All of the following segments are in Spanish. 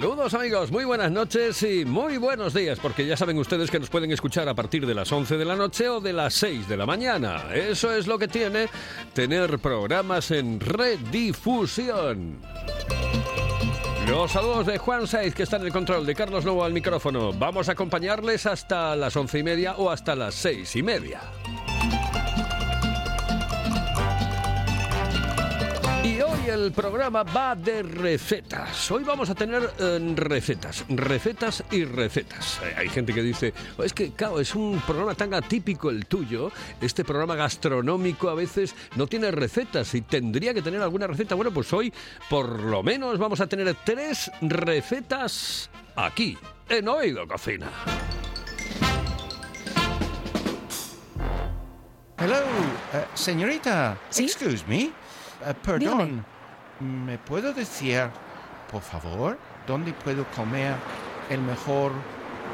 Saludos amigos, muy buenas noches y muy buenos días, porque ya saben ustedes que nos pueden escuchar a partir de las 11 de la noche o de las 6 de la mañana. Eso es lo que tiene tener programas en redifusión. Los saludos de Juan Saiz, que está en el control, de Carlos Lobo al micrófono. Vamos a acompañarles hasta las once y media o hasta las seis y media. Hoy el programa va de recetas. Hoy vamos a tener eh, recetas, recetas y recetas. Eh, hay gente que dice, "Oh, es que, claro, es un programa tan atípico el tuyo. Este programa gastronómico a veces no tiene recetas y tendría que tener alguna receta. Bueno, pues hoy por lo menos vamos a tener tres recetas aquí, en Oído Cocina. Hello, eh, señorita. ¿Sí? Excuse me. Eh, perdón. ¿Me puedo decir, por favor, dónde puedo comer el mejor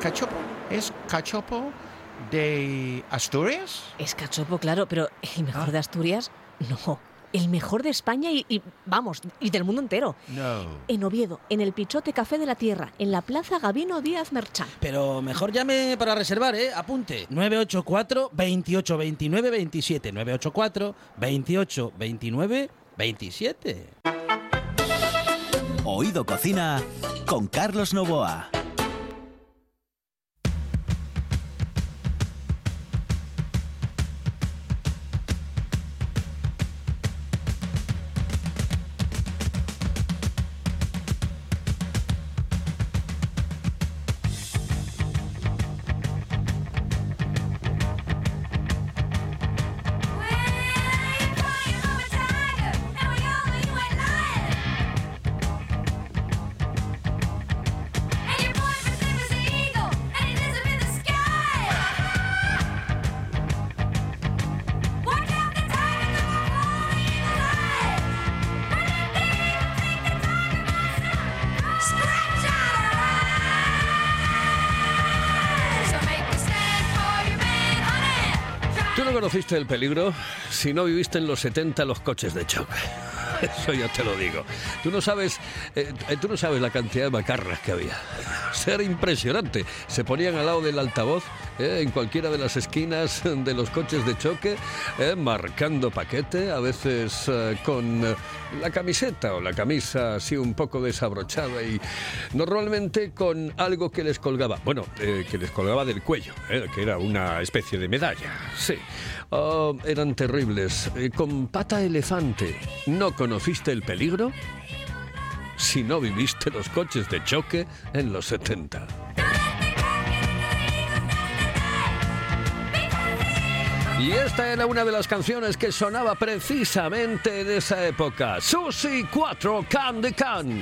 cachopo? ¿Es cachopo de Asturias? Es cachopo, claro, pero el mejor de Asturias, no. El mejor de España y, y, vamos, y del mundo entero. No. En Oviedo, en el Pichote Café de la Tierra, en la Plaza Gabino Díaz Merchán. Pero mejor llame para reservar, ¿eh? Apunte. 984 28 29 27. 984 28 29 27. Oído Cocina con Carlos Novoa. Conociste el peligro si no viviste en los 70 los coches de choque? Eso ya te lo digo. Tú no sabes, eh, tú no sabes la cantidad de macarras que había. Era impresionante. Se ponían al lado del altavoz eh, en cualquiera de las esquinas de los coches de choque, eh, marcando paquete, a veces eh, con la camiseta o la camisa así un poco desabrochada y normalmente con algo que les colgaba, bueno, que les colgaba del cuello, que era una especie de medalla. Sí. Oh, eran terribles. Con pata elefante. ¿No conociste el peligro? Si no viviste los coches de choque en los 70. Y esta era una de las canciones que sonaba precisamente en esa época. Susi 4 Can de Can.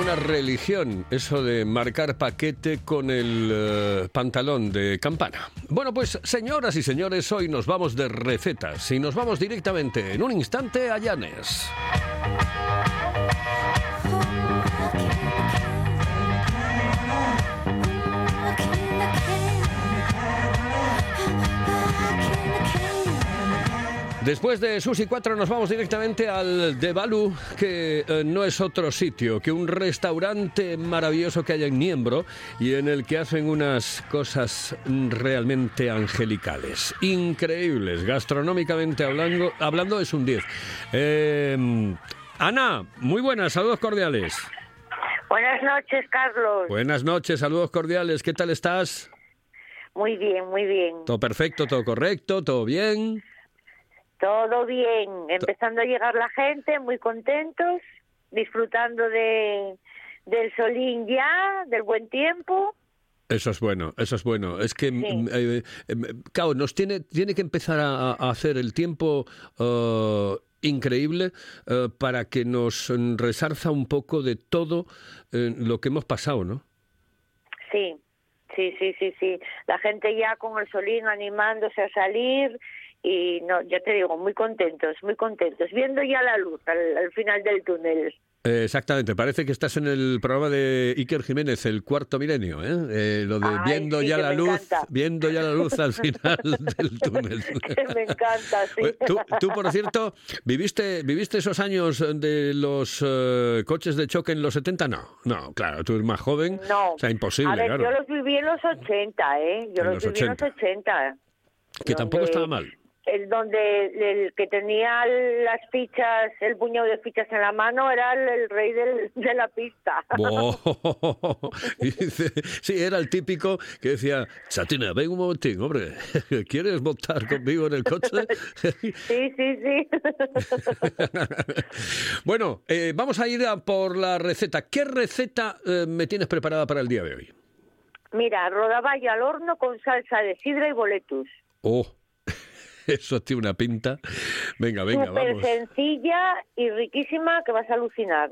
Una religión eso de marcar paquete con el eh, pantalón de campana. Bueno, pues señoras y señores, hoy nos vamos de recetas y nos vamos directamente en un instante a Llanes. Después de Susi 4 nos vamos directamente al de Balu, que eh, no es otro sitio que un restaurante maravilloso que hay en Niembro y en el que hacen unas cosas realmente angelicales, increíbles, gastronómicamente hablando, hablando es un 10. Eh, Ana, muy buenas, saludos cordiales. Buenas noches, Carlos. Buenas noches, saludos cordiales, ¿qué tal estás? Muy bien, muy bien. Todo perfecto, todo correcto, todo bien. Todo bien. Empezando a llegar la gente, muy contentos, disfrutando de del solín ya, del buen tiempo. Eso es bueno, eso es bueno. Es que, mm, eh, eh, claro, nos tiene, tiene que empezar a, a hacer el tiempo eh, increíble eh, para que nos resarza un poco de todo eh, lo que hemos pasado, ¿no? Sí, sí, sí, sí, sí. La gente ya con el solín animándose a salir y no, ya te digo, muy contentos, muy contentos, viendo ya la luz al, al final del túnel. Eh, exactamente, parece que estás en el programa de Iker Jiménez, el cuarto milenio, ¿eh? Eh, lo de Ay, viendo sí, ya la luz, encanta. viendo ya la luz al final del túnel. Que me encanta, sí. Tú, tú, por cierto, ¿viviste, ¿viviste esos años de los eh, coches de choque en los 70? No, no, claro, tú eres más joven, No. o sea, imposible, A ver, claro. yo los viví en los 80, ¿eh? Yo En los, viví 80. en los 80. Que tampoco estaba mal. El donde el que tenía las fichas, el puñado de fichas en la mano, era el, el rey del- de la pista. Dice- sí, era el típico que decía, Satina, ven un momentín, hombre, ¿quieres montar conmigo en el coche? Sí, sí, sí. bueno, eh, vamos a ir a por la receta. ¿Qué receta eh, me tienes preparada para el día de hoy? Mira, rodaballo al horno con salsa de sidra y boletus. Oh, eso tiene una pinta. Venga, venga, Súper vamos. sencilla y riquísima que vas a alucinar.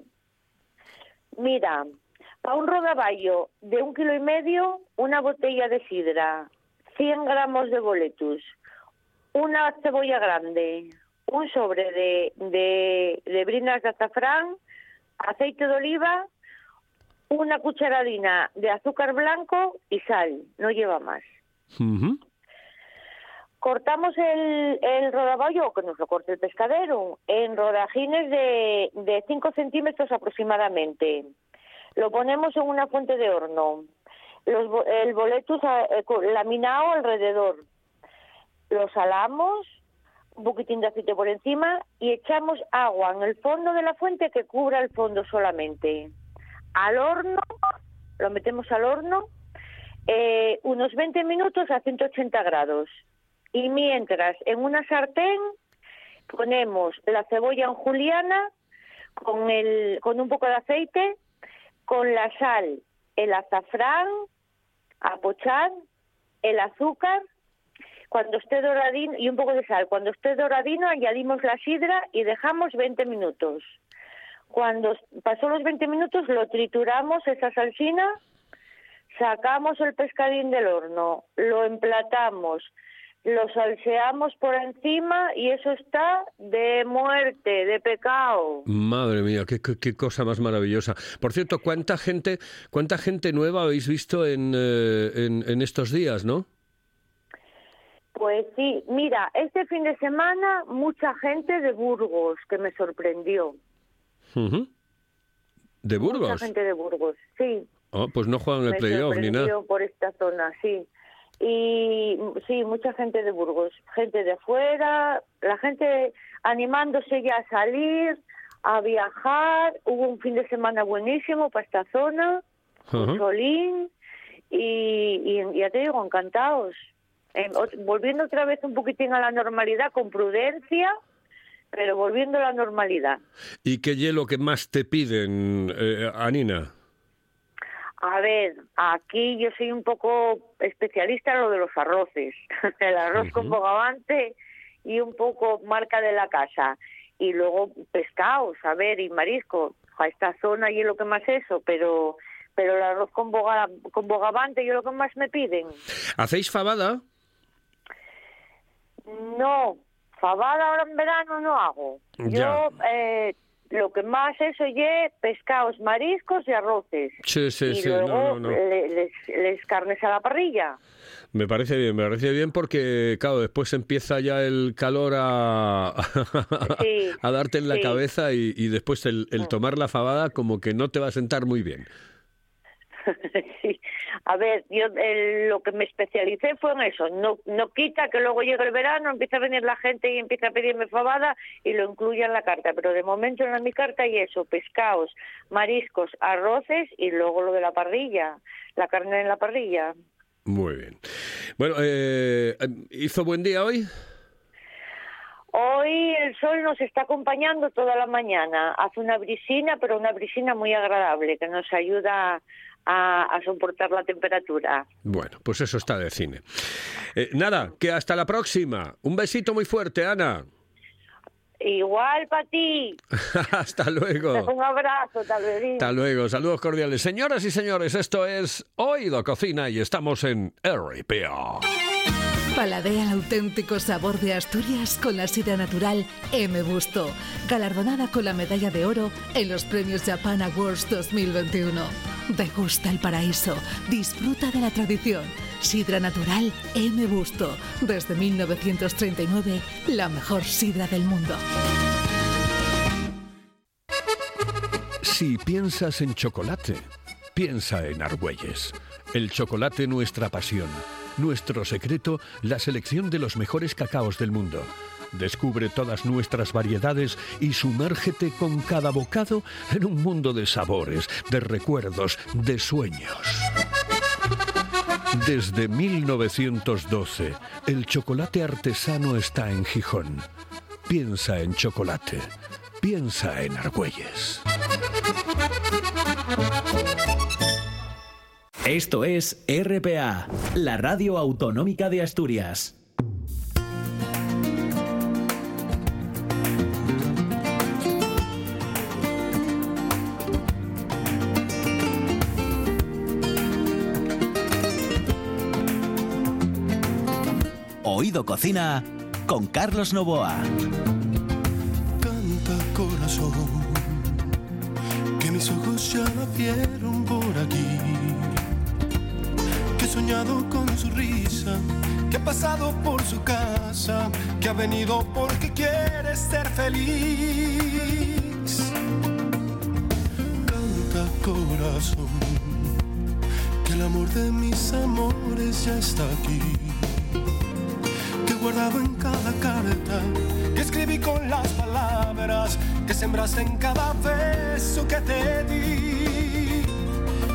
Mira, para un rodaballo de un kilo y medio, una botella de sidra, 100 gramos de boletus, una cebolla grande, un sobre de, de, de brinas de azafrán, aceite de oliva, una cucharadina de azúcar blanco y sal, no lleva más. Cortamos el, rodaballo, que nos lo corte el pescadero, en rodajines de, de 5 centímetros aproximadamente. Lo ponemos en una fuente de horno. El boletus eh, laminado alrededor. Lo salamos, un poquitín de aceite por encima y echamos agua en el fondo de la fuente que cubra el fondo solamente. Al horno, lo metemos al horno, eh, unos 20 minutos a 180 grados. Y mientras en una sartén ponemos la cebolla en juliana con, el, con un poco de aceite, con la sal, el azafrán, a pochar, el azúcar, cuando esté doradino, y un poco de sal. Cuando esté doradino añadimos la sidra y dejamos 20 minutos. Cuando pasó los 20 minutos lo trituramos esa salsina, sacamos el pescadín del horno, lo emplatamos, lo salseamos por encima y eso está de muerte, de pecado. Madre mía, qué, qué- qué cosa más maravillosa. Por cierto, ¿cuánta gente, cuánta gente nueva habéis visto en, eh, en, en estos días, no? Pues sí, mira, este fin de semana mucha gente de Burgos que me sorprendió. ¿De Mucha Burgos? gente de Burgos, sí. Oh, pues no juegan el playoff ni nada. por esta zona, sí. Y sí, mucha gente de Burgos, gente de afuera, la gente animándose ya a salir, a viajar. Hubo un fin de semana buenísimo para esta zona, solín, y, y ya te digo, encantados. Eh, volviendo otra vez un poquitín a la normalidad, con prudencia, pero volviendo a la normalidad. ¿Y qué hielo que más te piden, eh, Anina? A ver, aquí yo soy un poco especialista en lo de los arroces. El arroz con bogavante y un poco marca de la casa. Y luego pescados, a ver, y marisco. A esta zona y es lo que más eso, pero pero el arroz con, boga, con bogavante yo lo que más me piden. ¿Hacéis fabada? No, fabada ahora en verano no hago. Ya. Yo eh, lo que más eso ye pescados, mariscos y arroces. Sí, sí, y sí. luego No, no, no. le- les, les carnes a la parrilla. Me parece bien, me parece bien porque, claro, después empieza ya el calor a, Sí, a darte en la sí. cabeza y, y después el, el tomar la fabada como que no te va a sentar muy bien. sí. A ver, yo el- lo que me especialicé fue en eso. No, no quita que luego llegue el verano, empieza a venir la gente y empieza a pedirme fabada y lo incluya en la carta. Pero de momento en mi carta hay eso, pescados, mariscos, arroces y luego lo de la parrilla, la carne en la parrilla. Muy bien. Bueno, eh, ¿hizo buen día hoy? Hoy el sol nos está acompañando toda la mañana. Hace una brisina, pero una brisina muy agradable que nos ayuda a, a soportar la temperatura. Bueno, pues eso está de cine. Eh, nada, que hasta la próxima. Un besito muy fuerte, Ana. Igual para ti. hasta luego. Un abrazo, tal vez. Hasta luego, saludos cordiales. Señoras y señores, esto es Oído Cocina y estamos en RPA. Paladea el auténtico sabor de Asturias con la sidra natural M. Busto, galardonada con la medalla de oro en los premios Japan Awards 2021. Degusta el paraíso, disfruta de la tradición. Sidra natural M. Busto, desde 1939, la mejor sidra del mundo. Si piensas en chocolate, piensa en Argüelles. El chocolate nuestra pasión. Nuestro secreto, la selección de los mejores cacaos del mundo. Descubre todas nuestras variedades y sumérgete con cada bocado en un mundo de sabores, de recuerdos, de sueños. Desde 1912, el chocolate artesano está en Gijón. Piensa en chocolate. Piensa en Argüelles. Esto es RPA, la radio autonómica de Asturias. Oído Cocina con Carlos Novoa. Canta corazón, que mis ojos ya la vieron por aquí. Que he soñado con su risa, que ha pasado por su casa, que ha venido porque quiere ser feliz. Canta corazón, que el amor de mis amores ya está aquí guardado en cada carta, que escribí con las palabras, que sembraste en cada beso que te di.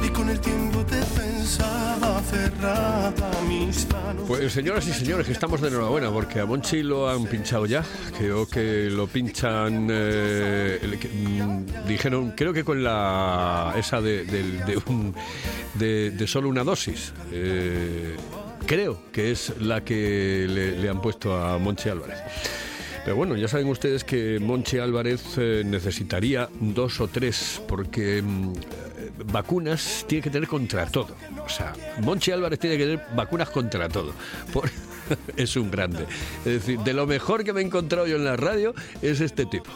Y con el tiempo te pensaba aferrada a mis manos. Pues señoras y señores, que estamos de enhorabuena porque a Monchi lo han pinchado ya. Creo que lo pinchan. eh, que- mm, dijeron, creo que con la. esa de, del- de un- de- de solo una dosis. Eh, creo que es la que le, han puesto a Monchi Álvarez. Pero bueno, ya saben ustedes que Monchi Álvarez eh, necesitaría dos o tres, porque mm, eh, vacunas tiene que tener contra todo. O sea, Monchi Álvarez tiene que tener vacunas contra todo. Por- es un grande. Es decir, de lo mejor que me he encontrado yo en la radio es este tipo.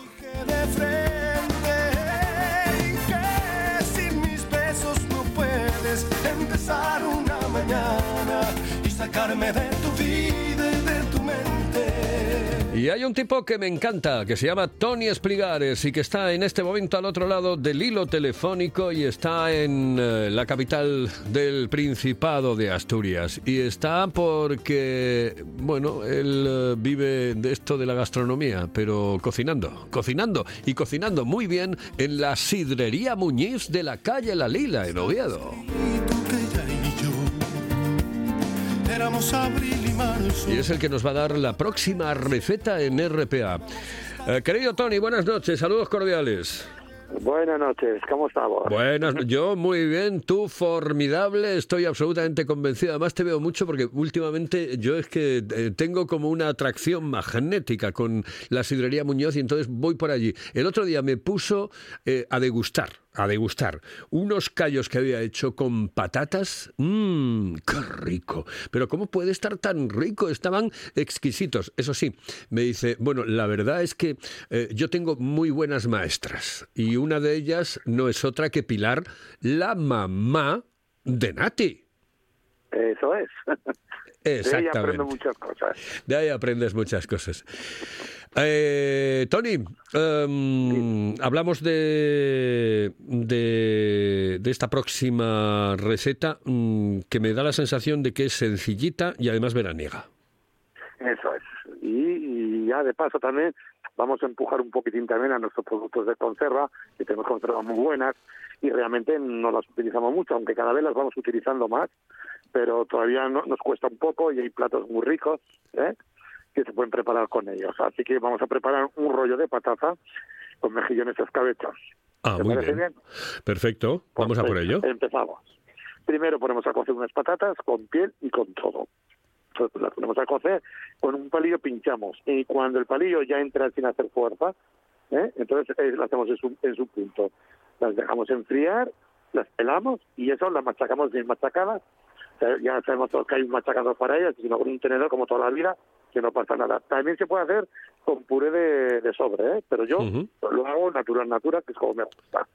De tu vida y de tu mente. Y hay un tipo que me encanta, que se llama Tony Espligares y que está en este momento al otro lado del hilo telefónico y está en eh, la capital del Principado de Asturias. Y está porque, bueno, él eh, vive de esto de la gastronomía, pero cocinando, cocinando y cocinando muy bien en la sidrería Muñiz de la calle La Lila, en Oviedo. Éramos abril y marzo. Y es el que nos va a dar la próxima receta en RPA. Eh, querido Tony, buenas noches, saludos cordiales. Buenas noches, ¿cómo estamos? Buenas, yo muy bien, tú formidable, estoy absolutamente convencido. Además te veo mucho porque últimamente yo es que eh, tengo como una atracción magnética con la sidrería Muñoz y entonces voy por allí. El otro día me puso eh, a degustar, a degustar unos callos que había hecho con patatas. Mmm, qué rico. Pero ¿cómo puede estar tan rico? Estaban exquisitos. Eso sí, me dice, bueno, la verdad es que eh, yo tengo muy buenas maestras y una de ellas no es otra que Pilar, la mamá de Nati. Eso es. De ella Exactamente. aprendo muchas cosas. De ahí aprendes muchas cosas. Eh, Tony, em, hablamos de, de, de esta próxima receta mm, que me da la sensación de que es sencillita y además veraniega. Eso es. Y, y ya de paso también vamos a empujar un poquitín también a nuestros productos de conserva, que tenemos conservas muy buenas y realmente no las utilizamos mucho, aunque cada vez las vamos utilizando más, pero todavía no- nos cuesta un poco y hay platos muy ricos ¿eh? Que se pueden preparar con ellos. Así que vamos a preparar un rollo de patata con mejillones escabechos. Ah, ¿Te muy bien. bien? Perfecto, vamos a por Pues, ello. Empezamos. primero ponemos a cocer unas patatas con piel y con todo. Entonces las ponemos a cocer, con un palillo pinchamos y cuando el palillo ya entra sin hacer fuerza, ¿eh? entonces eh, lo hacemos en su, en su punto. Las dejamos enfriar, las pelamos y eso las machacamos bien machacadas. Ya sabemos todos que hay un machacador para ellas, sino con un tenedor como toda la vida, que no pasa nada. También se puede hacer con puré de, de sobre, ¿eh? pero yo lo hago natural, natural, que es como me gusta.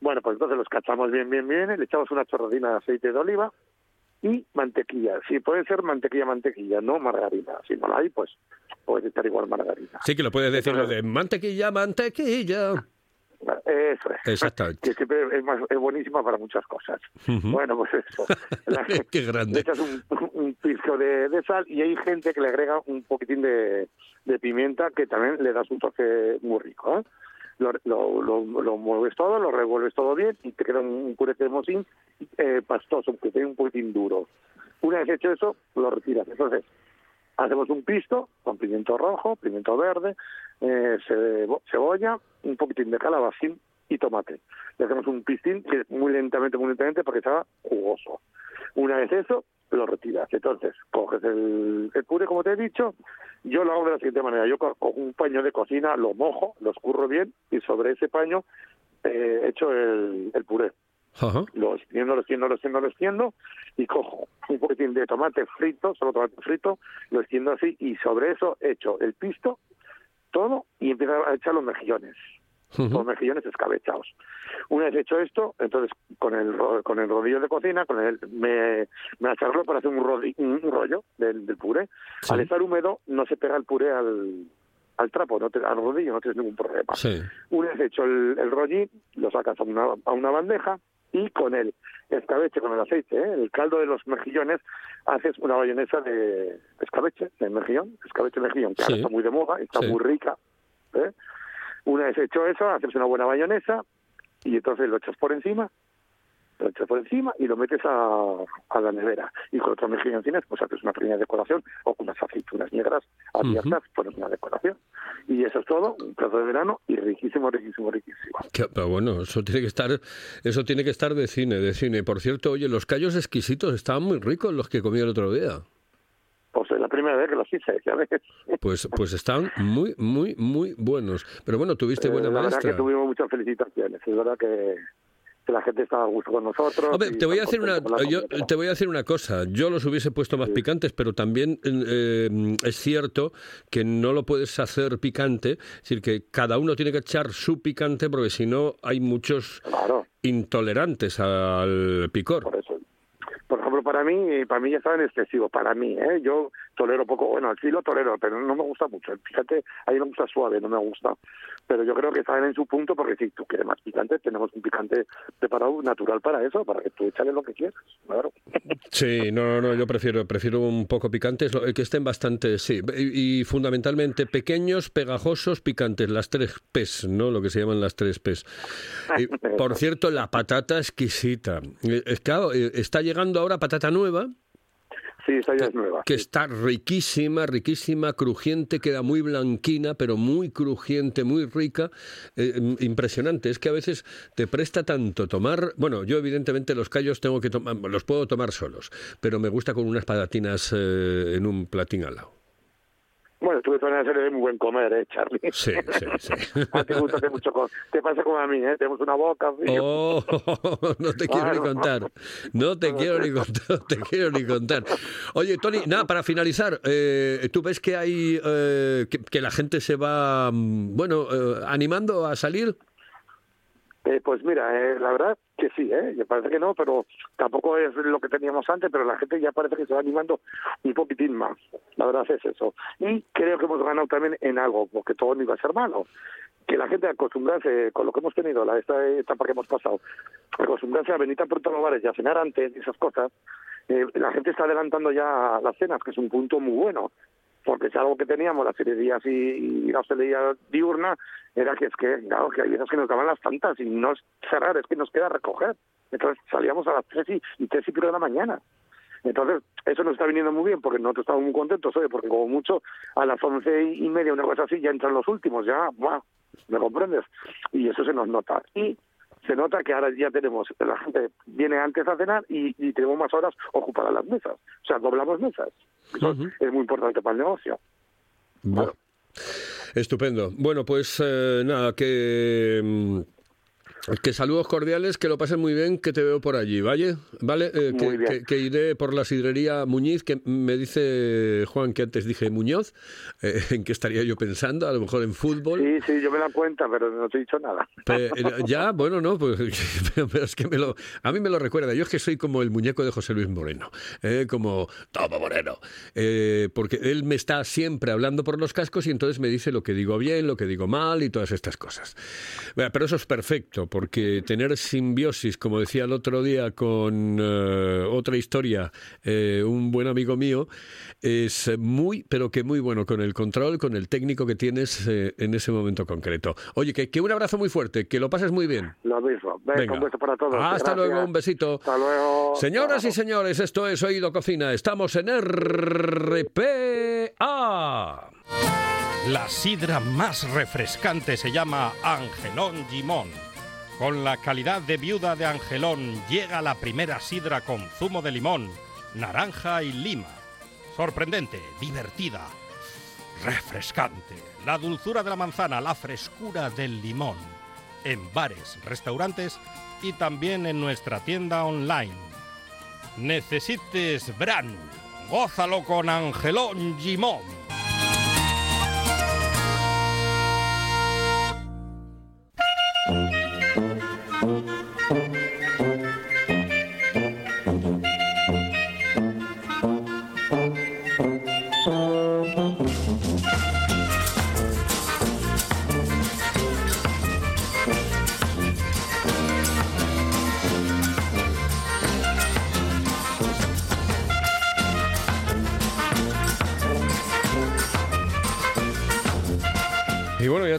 Bueno, pues entonces los cachamos bien, bien, bien, le echamos una chorradina de aceite de oliva y mantequilla. Si puede ser mantequilla, mantequilla, no margarina. Si no la hay, pues puede estar igual margarina. Sí que lo puedes decir lo de mantequilla, mantequilla. Eso es. Exactamente. Que siempre es, más, es buenísima para muchas cosas. Ujú. Bueno, pues eso. La- Qué le grande. echas un, un pisco de, de sal y hay gente que le agrega un poquitín de, de pimienta que también le das un toque muy rico. ¿eh? Lo, lo, lo, lo mueves todo, lo revuelves todo bien y te queda un puré de mosín eh, pastoso, que tiene un poquitín duro. Una vez hecho eso, lo retiras. Entonces, hacemos un pisto con pimiento rojo, pimiento verde, eh, cebo- cebolla, un poquitín de calabacín y tomate. Le hacemos un pistín que muy lentamente, muy lentamente para que jugoso. Una vez eso, lo retiras. Entonces, coges el, el puré, como te he dicho, yo lo hago de la siguiente manera. Yo co- cojo un paño de cocina, lo mojo, lo escurro bien y sobre ese paño eh, echo el, el puré Ajá. lo extiendo, lo extiendo, lo extiendo, lo extiendo y cojo un poquitín de tomate frito, solo tomate frito, lo extiendo así y sobre eso echo el pisto, todo y empiezo a echar los mejillones, los mejillones escabechados. Una vez hecho esto, entonces con el con el rodillo de cocina, con el me, me acharlo para hacer un, rodi- un rollo del, del puré. Sí. Al estar húmedo no se pega el puré al, al trapo, no te, al rodillo, no tienes ningún problema. Sí. Una vez hecho el, el rollín, lo sacas a una, a una bandeja y con el escabeche, con el aceite, ¿eh? el caldo de los mejillones, haces una bayonesa de escabeche, de mejillón, escabeche mejillón, que ahora está muy de moda, está Sí. muy rica. ¿eh? Una vez hecho eso, haces una buena bayonesa y entonces lo echas por encima, lo echas por encima y lo metes a, a la nevera. Y con otros mejilloncines, pues haces una pequeña decoración o con unas aceitunas negras abiertas, pones una decoración. Y eso es todo, un plato de verano y riquísimo, riquísimo, riquísimo. Que- pero bueno, eso tiene que estar, eso tiene que estar de cine, de cine. Por cierto, oye, los callos exquisitos estaban muy ricos los que comí el otro día. Pues es la primera vez que los hice, ya ves. Pues, pues están muy, muy, muy buenos. Pero bueno, tuviste Eh, buena la verdad maestra. que tuvimos muchas felicitaciones. Es verdad que, que la gente estaba a gusto con nosotros. Hombre, te voy a decir una, yo te voy a decir una cosa. Yo los hubiese puesto más picantes, pero también eh, es cierto que no lo puedes hacer picante. Es decir, que cada uno tiene que echar su picante, porque si no hay muchos Claro, intolerantes al picor. por eso. Por ejemplo, para mí, para mí ya estaban excesivos, para mí, ¿eh? Yo tolero poco, bueno, sí lo tolero, pero no me gusta mucho. Fíjate, a mí me gusta suave, no me gusta. Pero yo creo que estaban en su punto porque si tú quieres más picante, tenemos un picante preparado natural para eso, para que tú échale lo que quieras, claro. Sí, no, no, no, yo prefiero, prefiero un poco picantes, lo- que estén bastante, sí, y, y fundamentalmente pequeños, pegajosos, picantes, las tres P's, ¿no? Lo que se llaman las tres P's. Y, por cierto, la patata exquisita. Eh, claro, eh, está llegando ahora patata nueva, Sí, esa ya es nueva. que está riquísima, riquísima, crujiente, queda muy blanquina, pero muy crujiente, muy rica, eh, mm, impresionante. Es que a veces te presta tanto tomar, bueno, yo evidentemente los callos tengo que tomar, los puedo tomar solos, pero me gusta con unas patatinas eh, en un platín al lado. Bueno, tú de todas maneras eres de muy buen comer, ¿eh, Charlie? Sí, sí, sí. A ti te gusta hacer mucho comer. Te pasa como a mí, ¿eh? Tenemos una boca... Oh, no te quiero ni Claro. contar. No te quiero ni contar. No te quiero ni contar. Oye, Tony, nada, para finalizar, eh, ¿tú ves que hay eh, que, que la gente se va, mm, bueno, eh, animando a salir? Eh, pues mira, eh, la verdad que sí, ¿eh? Parece que no, pero tampoco es lo que teníamos antes, pero la gente ya parece que se va animando un poquitín más. La verdad es eso. Y creo que hemos ganado también en algo, porque todo no iba a ser malo. Que la gente acostumbrarse con lo que hemos tenido, la esta etapa que hemos pasado, acostumbrarse a venir a los bares y a cenar antes y esas cosas, eh, la gente está adelantando ya las cenas, que es un punto muy bueno porque es algo que teníamos las días y, y la hostelería diurna, era que es que, claro, que hay veces que nos daban las tantas y no es cerrar, es que nos queda recoger. Entonces salíamos a las tres y, y tres y pico de la mañana. Entonces, eso nos está viniendo muy bien porque nosotros estamos muy contentos, oye, porque como mucho a las once y media, una cosa así, ya entran los últimos, ya, ¡buah! ¿me comprendes? Y eso se nos nota. Y se nota que ahora ya tenemos, la gente viene antes a cenar y, y tenemos más horas ocupadas las mesas. O sea, doblamos mesas. Eso es muy importante para el negocio. Bueno. Estupendo. Bueno, pues eh, nada, que... Que saludos cordiales, que lo pasen muy bien, que te veo por allí, ¿vale? ¿Vale? Eh, que, iré por la sidrería Muñiz, que me dice Juan que antes dije Muñoz, eh, en qué estaría yo pensando, a lo mejor en fútbol. Sí, sí, yo me da cuenta, pero no te he dicho nada. Pe- ya, bueno, no, pues pero, es que me lo, a mí me lo recuerda. Yo es que soy como el muñeco de José Luis Moreno, ¿eh? como Toma Moreno, Eh, porque él me está siempre hablando por los cascos y entonces me dice lo que digo bien, lo que digo mal y todas estas cosas. Pero eso es perfecto, porque tener simbiosis, como decía el otro día con eh, otra historia, eh, un buen amigo mío, es muy, pero que muy bueno con el control, con el técnico que tienes eh, en ese momento concreto. Oye, que, que un abrazo muy fuerte, que lo pases muy bien. Lo mismo. Venga, Venga. un beso para todos. Hasta Gracias. luego, un besito. Hasta luego. Señoras y señores, esto es Oído Cocina. Estamos en RPA. La sidra más refrescante se llama Angelón Gimón. Con la calidad de viuda de Angelón llega la primera sidra con zumo de limón, naranja y lima. Sorprendente, divertida, refrescante. La dulzura de la manzana, la frescura del limón. En bares, restaurantes y también en nuestra tienda online. Necesites Bran. Gózalo con Angelón Gimón.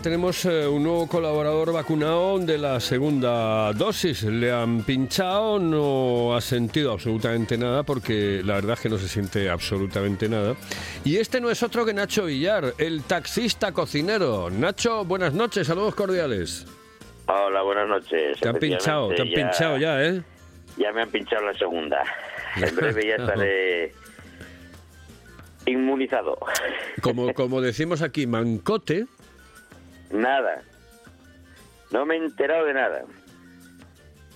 Tenemos eh, un nuevo colaborador vacunado de la segunda dosis. Le han pinchado, no ha sentido absolutamente nada porque la verdad es que no se siente absolutamente nada. Y este no es otro que Nacho Villar, el taxista cocinero. Nacho, buenas noches, saludos cordiales. Hola, buenas noches. Te han pinchado, te han Efectivamente, pinchado ya, ¿eh? Ya me han pinchado la segunda. En breve ya estaré inmunizado. Como, como decimos aquí, mancote. Nada. No me he enterado de nada.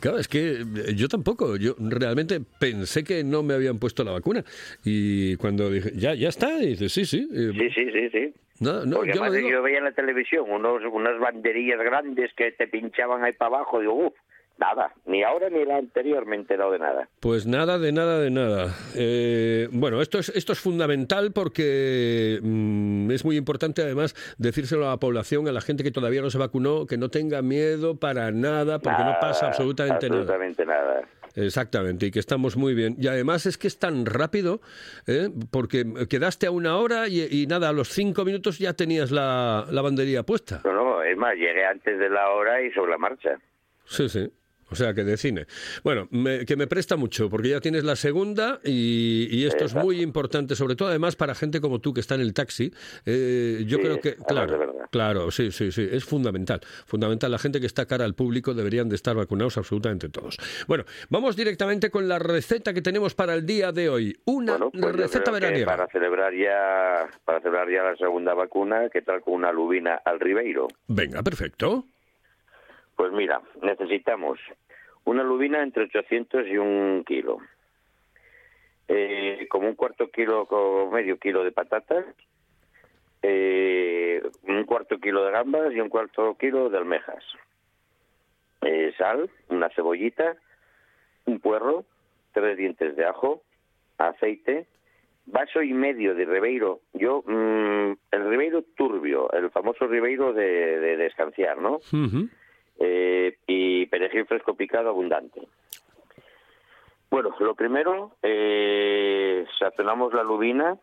Claro, es que eh, yo tampoco. Yo realmente pensé que no me habían puesto la vacuna. Y cuando dije, ya, ya está, y dice, sí, sí. eh, Sí, sí, sí, sí. No, no, Porque yo lo además digo. yo veía en la televisión unos, unas banderillas grandes que te pinchaban ahí para abajo. Digo, uff, nada. Ni ahora ni la anterior me he enterado de nada. Pues nada, de nada, de nada. Eh, bueno, esto es, esto es fundamental porque mm, es muy importante además decírselo a la población, a la gente que todavía no se vacunó, que no tenga miedo para nada, porque no pasa absolutamente, nada. absolutamente nada. Exactamente, y que estamos muy bien. Y además es que es tan rápido, ¿eh? porque quedaste a una hora y, y nada, a los cinco minutos ya tenías la, la banderilla puesta. No, no, es más, llegué antes de la hora y sobre la marcha. Sí, sí. O sea, que de cine. Bueno, me- que me presta mucho, porque ya tienes la segunda y, y esto es muy importante, sobre todo además para gente como tú que está en el taxi. Eh, yo Sí, creo que, claro, claro, sí, sí, sí, es fundamental. Fundamental. La gente que está cara al público deberían de estar vacunados absolutamente todos. Bueno, vamos directamente con la receta que tenemos para el día de hoy. Una Pues receta veraniega. Para celebrar ya, para celebrar ya la segunda vacuna, ¿qué tal con una lubina al ribeiro? Venga, perfecto. Pues mira, necesitamos una lubina entre 800 y un kilo, eh, como un cuarto kilo o medio kilo de patatas, eh, un cuarto kilo de gambas y un cuarto kilo de almejas, Eh, sal, una cebollita, un puerro, tres dientes de ajo, aceite, vaso y medio de ribeiro. Yo, mm, el ribeiro turbio, el famoso ribeiro de, de, ¿no? Eh, y perejil fresco picado abundante. Bueno, lo primero, eh, sazonamos la lubina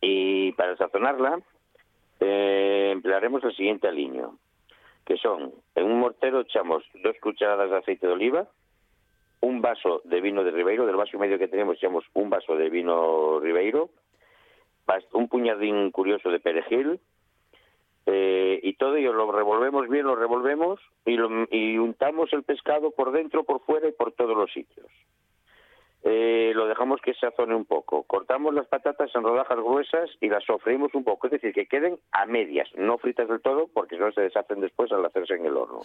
y para sazonarla eh, emplearemos el siguiente aliño, que son, en un mortero echamos dos cucharadas de aceite de oliva, un vaso de vino de Ribeiro, del vaso y medio que tenemos echamos un vaso de vino Ribeiro, un puñadín curioso de perejil, eh, y todo y lo revolvemos bien, lo revolvemos y, lo- y untamos el pescado por dentro, por fuera y por todos los sitios. Eh, lo dejamos que se sazone un poco. Cortamos las patatas en rodajas gruesas y las sofreímos un poco, es decir, que queden a medias, no fritas del todo, porque si no se deshacen después al hacerse en el horno.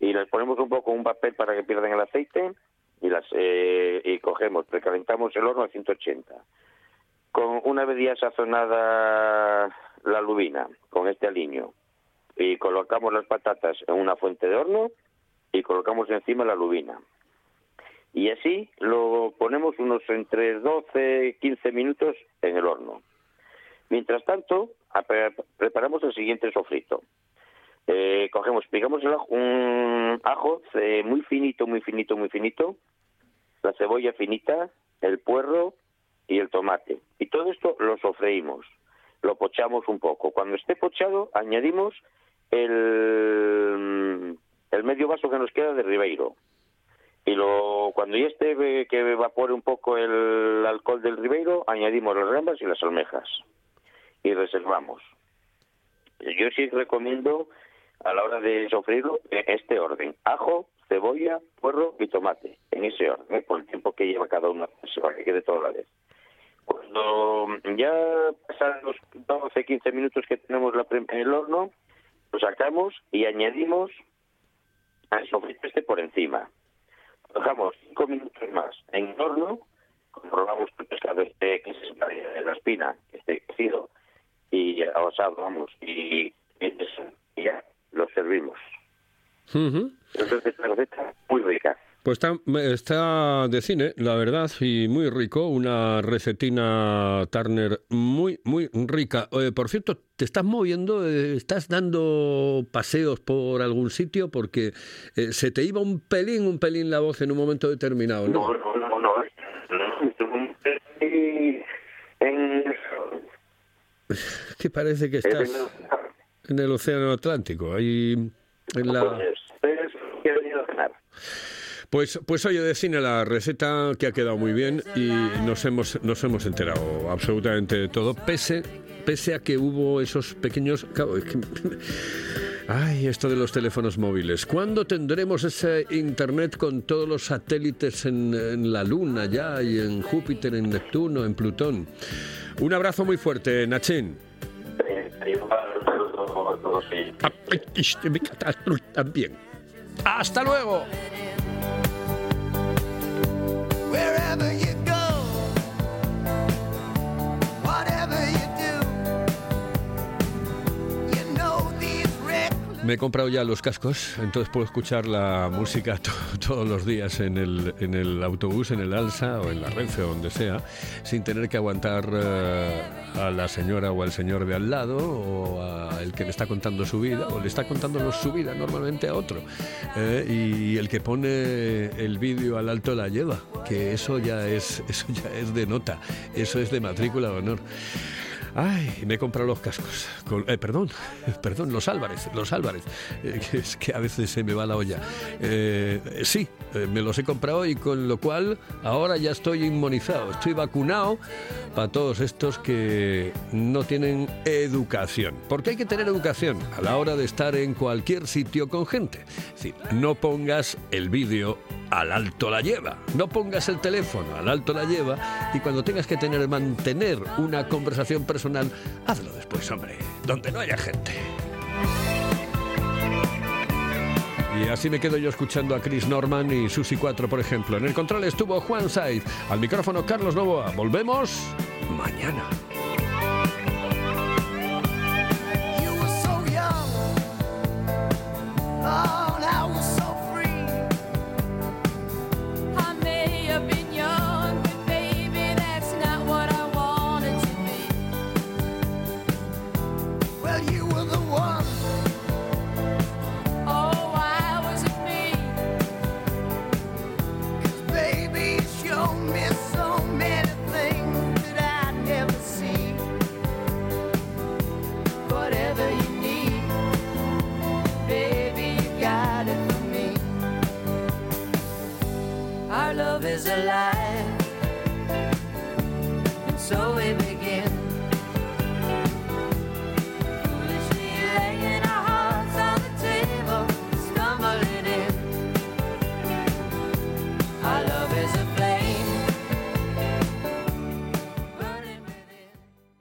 Y les ponemos un poco un papel para que pierdan el aceite y las eh, y cogemos, precalentamos el horno a 180. Con una vez ya sazonada la lubina, con este aliño, y colocamos las patatas en una fuente de horno y colocamos encima la lubina. Y así lo ponemos unos entre 12 15 minutos en el horno. Mientras tanto, preparamos el siguiente sofrito. Eh, cogemos, picamos el ajo, un ajo eh, muy finito, muy finito, muy finito, la cebolla finita, el puerro y el tomate. Y todo esto lo sofreímos, lo pochamos un poco. Cuando esté pochado, añadimos el, medio vaso que nos queda de Ribeiro. Y lo, cuando ya esté eh, que evapore un poco el alcohol del Ribeiro, añadimos las gambas y las almejas. Y reservamos. Yo sí recomiendo a la hora de sofreírlo eh, este orden. Ajo, cebolla, puerro y tomate. En ese orden, por el tiempo que lleva cada uno, para que quede todo a la vez. Cuando ya pasan los 12, 15 minutos que tenemos la en el horno, lo sacamos y añadimos al sofrito este por encima. Lo dejamos 5 minutos más en el horno, comprobamos que el pescado esté, que se de la espina, que esté cocido y asado, vamos, y, y ya lo servimos. Ujú. Entonces esta receta muy rica. Pues está, está de cine, la verdad, y muy rico. Una recetina Turner muy, muy rica. Eh, por cierto, ¿te estás moviendo? Eh, ¿Estás dando paseos por algún sitio? Porque eh, se te iba un pelín, un pelín la voz en un momento determinado, ¿no? No, no, no, no. Que parece que estás en el Océano Atlántico, ahí en la... Pues. Pues, oye, de cine la receta que ha quedado muy bien y nos hemos, nos hemos enterado absolutamente de todo, pese, pese a que hubo esos pequeños... Ay, esto de los teléfonos móviles. ¿Cuándo tendremos ese internet con todos los satélites en, la Luna ya y en Júpiter, en Neptuno, en Plutón? Un abrazo muy fuerte, Nachín. También. Hasta luego. the year. Me he comprado ya los cascos, entonces puedo escuchar la música to- todos los días en el, en el autobús, en el Alsa o en la Renfe o donde sea, sin tener que aguantar eh, a la señora o al señor de al lado o a el que le está contando su vida o le está contando su vida normalmente a otro. Eh, y el que pone el vídeo al alto la lleva, que eso ya es, eso ya es de nota, eso es de matrícula de honor. Ay, me he comprado los cascos. Con- eh, perdón, perdón, los Álvarez, los Álvarez. Eh, que es que a veces se me va la olla. Eh, sí, eh, me los he comprado y con lo cual ahora ya estoy inmunizado, estoy vacunado para todos estos que no tienen educación. Porque hay que tener educación a la hora de estar en cualquier sitio con gente. Es decir, no pongas el vídeo al alto la lleva. No pongas el teléfono al alto la lleva y cuando tengas que tener mantener una conversación hazlo después, hombre, donde no haya gente. Y así me quedo yo escuchando a Chris Norman y Susi 4, por ejemplo. En el control estuvo Juan Saiz, al micrófono Carlos Novoa. Volvemos mañana.